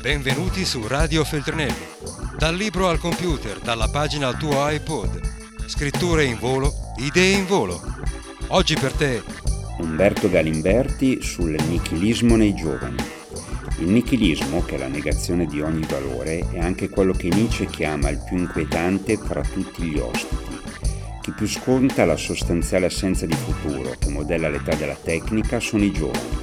Benvenuti su Radio Feltrinelli. Dal libro al computer, dalla pagina al tuo iPod. Scritture in volo, idee in volo. Oggi per te Umberto Galimberti sul nichilismo nei giovani. Il nichilismo, che è la negazione di ogni valore, è anche quello che Nietzsche chiama il più inquietante fra tutti gli ospiti. Chi più sconta la sostanziale assenza di futuro, che modella l'età della tecnica, sono i giovani.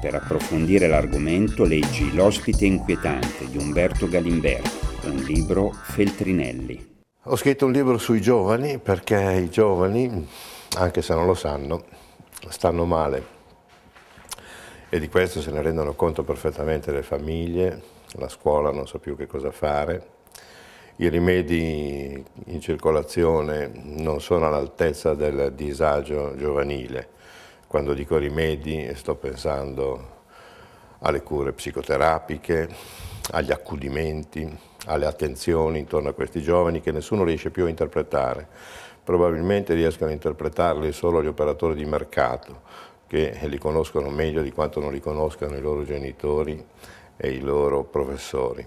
Per approfondire l'argomento leggi L'ospite inquietante di Umberto Galimberti, un libro Feltrinelli. Ho scritto un libro sui giovani perché i giovani, anche se non lo sanno, stanno male e di questo se ne rendono conto perfettamente le famiglie, la scuola non sa più che cosa fare, i rimedi in circolazione non sono all'altezza del disagio giovanile quando dico rimedi sto pensando alle cure psicoterapiche, agli accudimenti, alle attenzioni intorno a questi giovani che nessuno riesce più a interpretare. Probabilmente riescono a interpretarli solo gli operatori di mercato, che li conoscono meglio di quanto non li conoscano i loro genitori e i loro professori.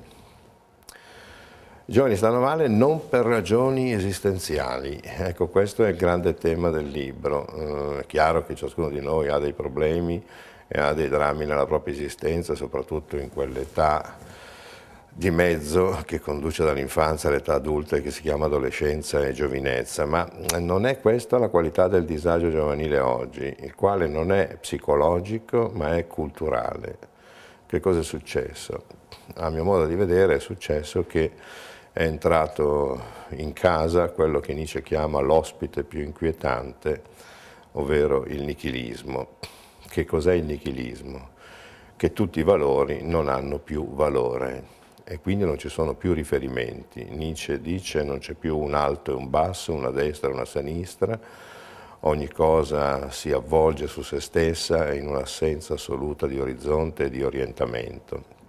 I giovani stanno male non per ragioni esistenziali, ecco questo è il grande tema del libro. Eh, è chiaro che ciascuno di noi ha dei problemi e ha dei drammi nella propria esistenza, soprattutto in quell'età di mezzo che conduce dall'infanzia all'età adulta che si chiama adolescenza e giovinezza, ma non è questa la qualità del disagio giovanile oggi, il quale non è psicologico ma è culturale. Che cosa è successo? A mio modo di vedere è successo che è entrato in casa quello che Nietzsche chiama l'ospite più inquietante, ovvero il nichilismo. Che cos'è il nichilismo? Che tutti i valori non hanno più valore e quindi non ci sono più riferimenti. Nietzsche dice non c'è più un alto e un basso, una destra e una sinistra, ogni cosa si avvolge su se stessa in un'assenza assoluta di orizzonte e di orientamento.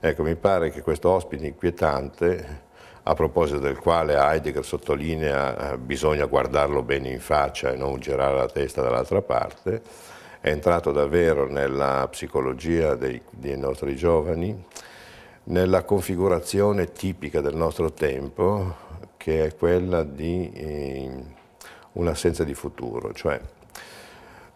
Ecco, mi pare che questo ospite inquietante, a proposito del quale Heidegger sottolinea eh, bisogna guardarlo bene in faccia e non girare la testa dall'altra parte, è entrato davvero nella psicologia dei, dei nostri giovani, nella configurazione tipica del nostro tempo, che è quella di eh, un'assenza di futuro, cioè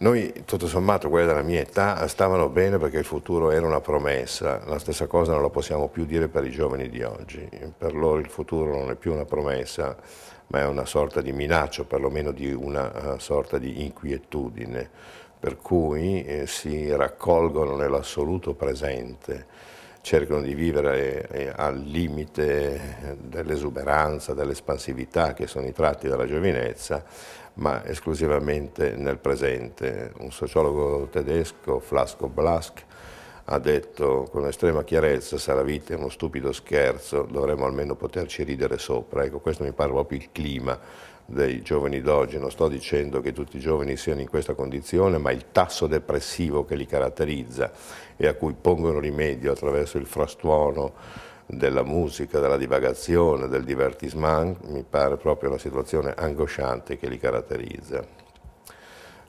noi, tutto sommato, quelli della mia età stavano bene perché il futuro era una promessa, la stessa cosa non la possiamo più dire per i giovani di oggi, per loro il futuro non è più una promessa, ma è una sorta di minaccia, perlomeno di una uh, sorta di inquietudine, per cui eh, si raccolgono nell'assoluto presente, cercano di vivere eh, al limite dell'esuberanza, dell'espansività che sono i tratti della giovinezza, ma esclusivamente nel presente. Un sociologo tedesco, Flasco Blask, ha detto con estrema chiarezza vita è uno stupido scherzo dovremmo almeno poterci ridere sopra. Ecco, questo mi pare proprio il clima dei giovani d'oggi, non sto dicendo che tutti i giovani siano in questa condizione, ma il tasso depressivo che li caratterizza e a cui pongono rimedio attraverso il frastuono della musica, della divagazione, del divertissement, mi pare proprio una situazione angosciante che li caratterizza.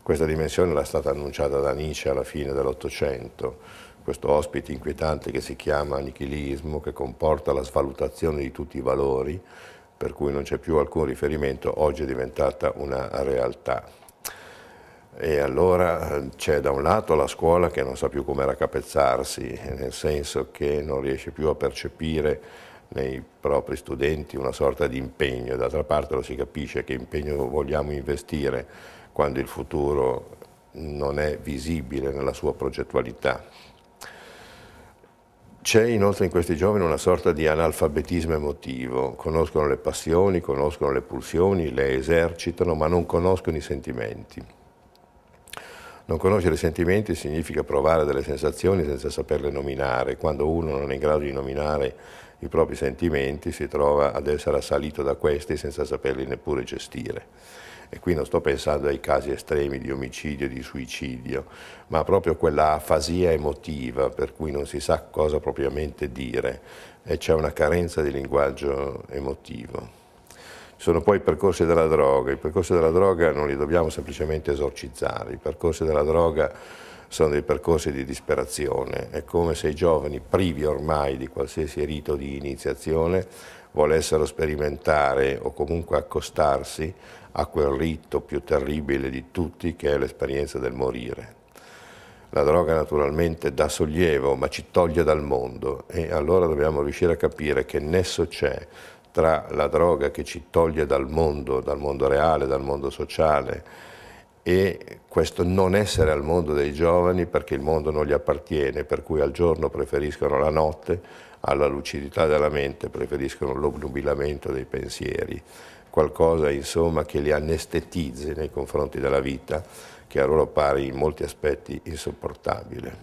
Questa dimensione era stata annunciata da Nietzsche alla fine dell'Ottocento, questo ospite inquietante che si chiama nichilismo, che comporta la svalutazione di tutti i valori, per cui non c'è più alcun riferimento, oggi è diventata una realtà. E allora eh, c'è da un lato la scuola che non sa più come raccapezzarsi, nel senso che non riesce più a percepire nei propri studenti una sorta di impegno, d'altra parte lo si capisce che impegno vogliamo investire quando il futuro non è visibile nella sua progettualità. C'è inoltre in questi giovani una sorta di analfabetismo emotivo, conoscono le passioni, conoscono le pulsioni, le esercitano, ma non conoscono i sentimenti. Non conoscere i sentimenti significa provare delle sensazioni senza saperle nominare. Quando uno non è in grado di nominare i propri sentimenti si trova ad essere assalito da questi senza saperli neppure gestire. E qui non sto pensando ai casi estremi di omicidio e di suicidio, ma proprio quella afasia emotiva per cui non si sa cosa propriamente dire. E c'è una carenza di linguaggio emotivo. Sono poi i percorsi della droga. I percorsi della droga non li dobbiamo semplicemente esorcizzare, i percorsi della droga sono dei percorsi di disperazione, è come se i giovani privi ormai di qualsiasi rito di iniziazione volessero sperimentare o comunque accostarsi a quel rito più terribile di tutti che è l'esperienza del morire. La droga naturalmente dà sollievo, ma ci toglie dal mondo e allora dobbiamo riuscire a capire che nesso c'è tra la droga che ci toglie dal mondo, dal mondo reale, dal mondo sociale, e questo non essere al mondo dei giovani perché il mondo non gli appartiene, per cui al giorno preferiscono la notte, alla lucidità della mente preferiscono l'obnubilamento dei pensieri, qualcosa insomma che li anestetizzi nei confronti della vita, che a loro pare in molti aspetti insopportabile.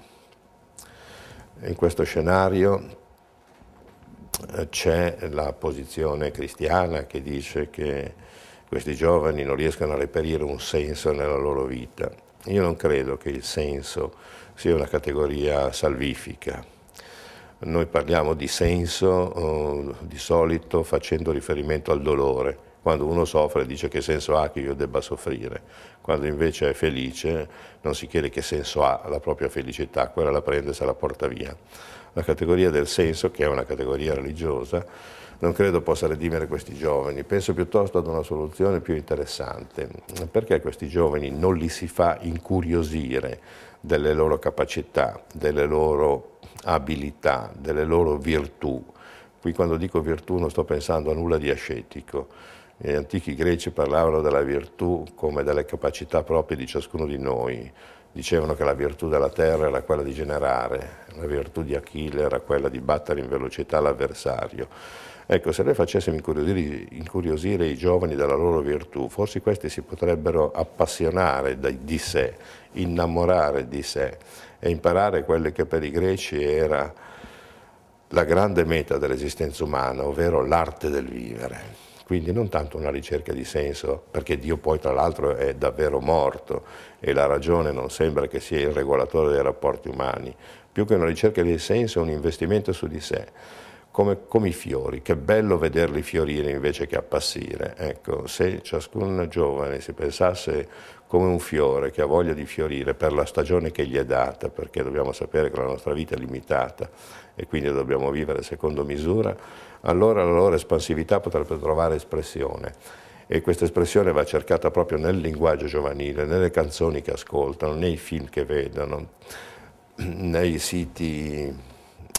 In questo scenario eh, c'è la posizione cristiana che dice che questi giovani non riescano a reperire un senso nella loro vita. Io non credo che il senso sia una categoria salvifica. Noi parliamo di senso eh, di solito facendo riferimento al dolore. Quando uno soffre dice che senso ha che io debba soffrire, quando invece è felice non si chiede che senso ha la propria felicità, quella la prende e se la porta via. La categoria del senso, che è una categoria religiosa, non credo possa redimere questi giovani, penso piuttosto ad una soluzione più interessante. Perché questi giovani non li si fa incuriosire delle loro capacità, delle loro abilità, delle loro virtù? Qui quando dico virtù non sto pensando a nulla di ascetico. Gli antichi greci parlavano della virtù come delle capacità proprie di ciascuno di noi. Dicevano che la virtù della terra era quella di generare, la virtù di Achille era quella di battere in velocità l'avversario. Ecco, se noi facessimo incuriosire, incuriosire, i giovani della loro virtù, forse questi si potrebbero appassionare di sé, innamorare di sé e imparare quelle che per i greci era la grande meta dell'esistenza umana, ovvero l'arte del vivere. Quindi non tanto una ricerca di senso, perché Dio poi tra l'altro è davvero morto e la ragione non sembra che sia il regolatore dei rapporti umani, più che una ricerca di senso è un investimento su di sé come, come, i fiori, che bello vederli fiorire invece che appassire. Ecco, se ciascun giovane si pensasse come un fiore che ha voglia di fiorire per la stagione che gli è data, perché dobbiamo sapere che la nostra vita è limitata e quindi dobbiamo vivere secondo misura, allora la loro espansività potrebbe trovare espressione. E questa espressione va cercata proprio nel linguaggio giovanile, nelle canzoni che ascoltano, nei film che vedono, nei siti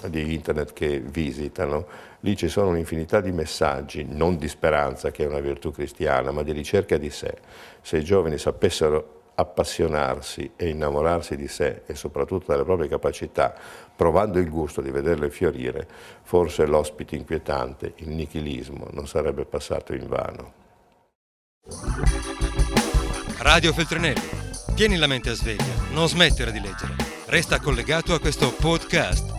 di internet che visitano, lì ci sono un'infinità di messaggi, non di speranza che è una virtù cristiana, ma di ricerca di sé. Se i giovani sapessero appassionarsi e innamorarsi di sé e soprattutto delle proprie capacità, provando il gusto di vederle fiorire, forse l'ospite inquietante, il nichilismo, non sarebbe passato in vano. Radio Feltrinelli, tieni la mente a sveglia, non smettere di leggere. Resta collegato a questo podcast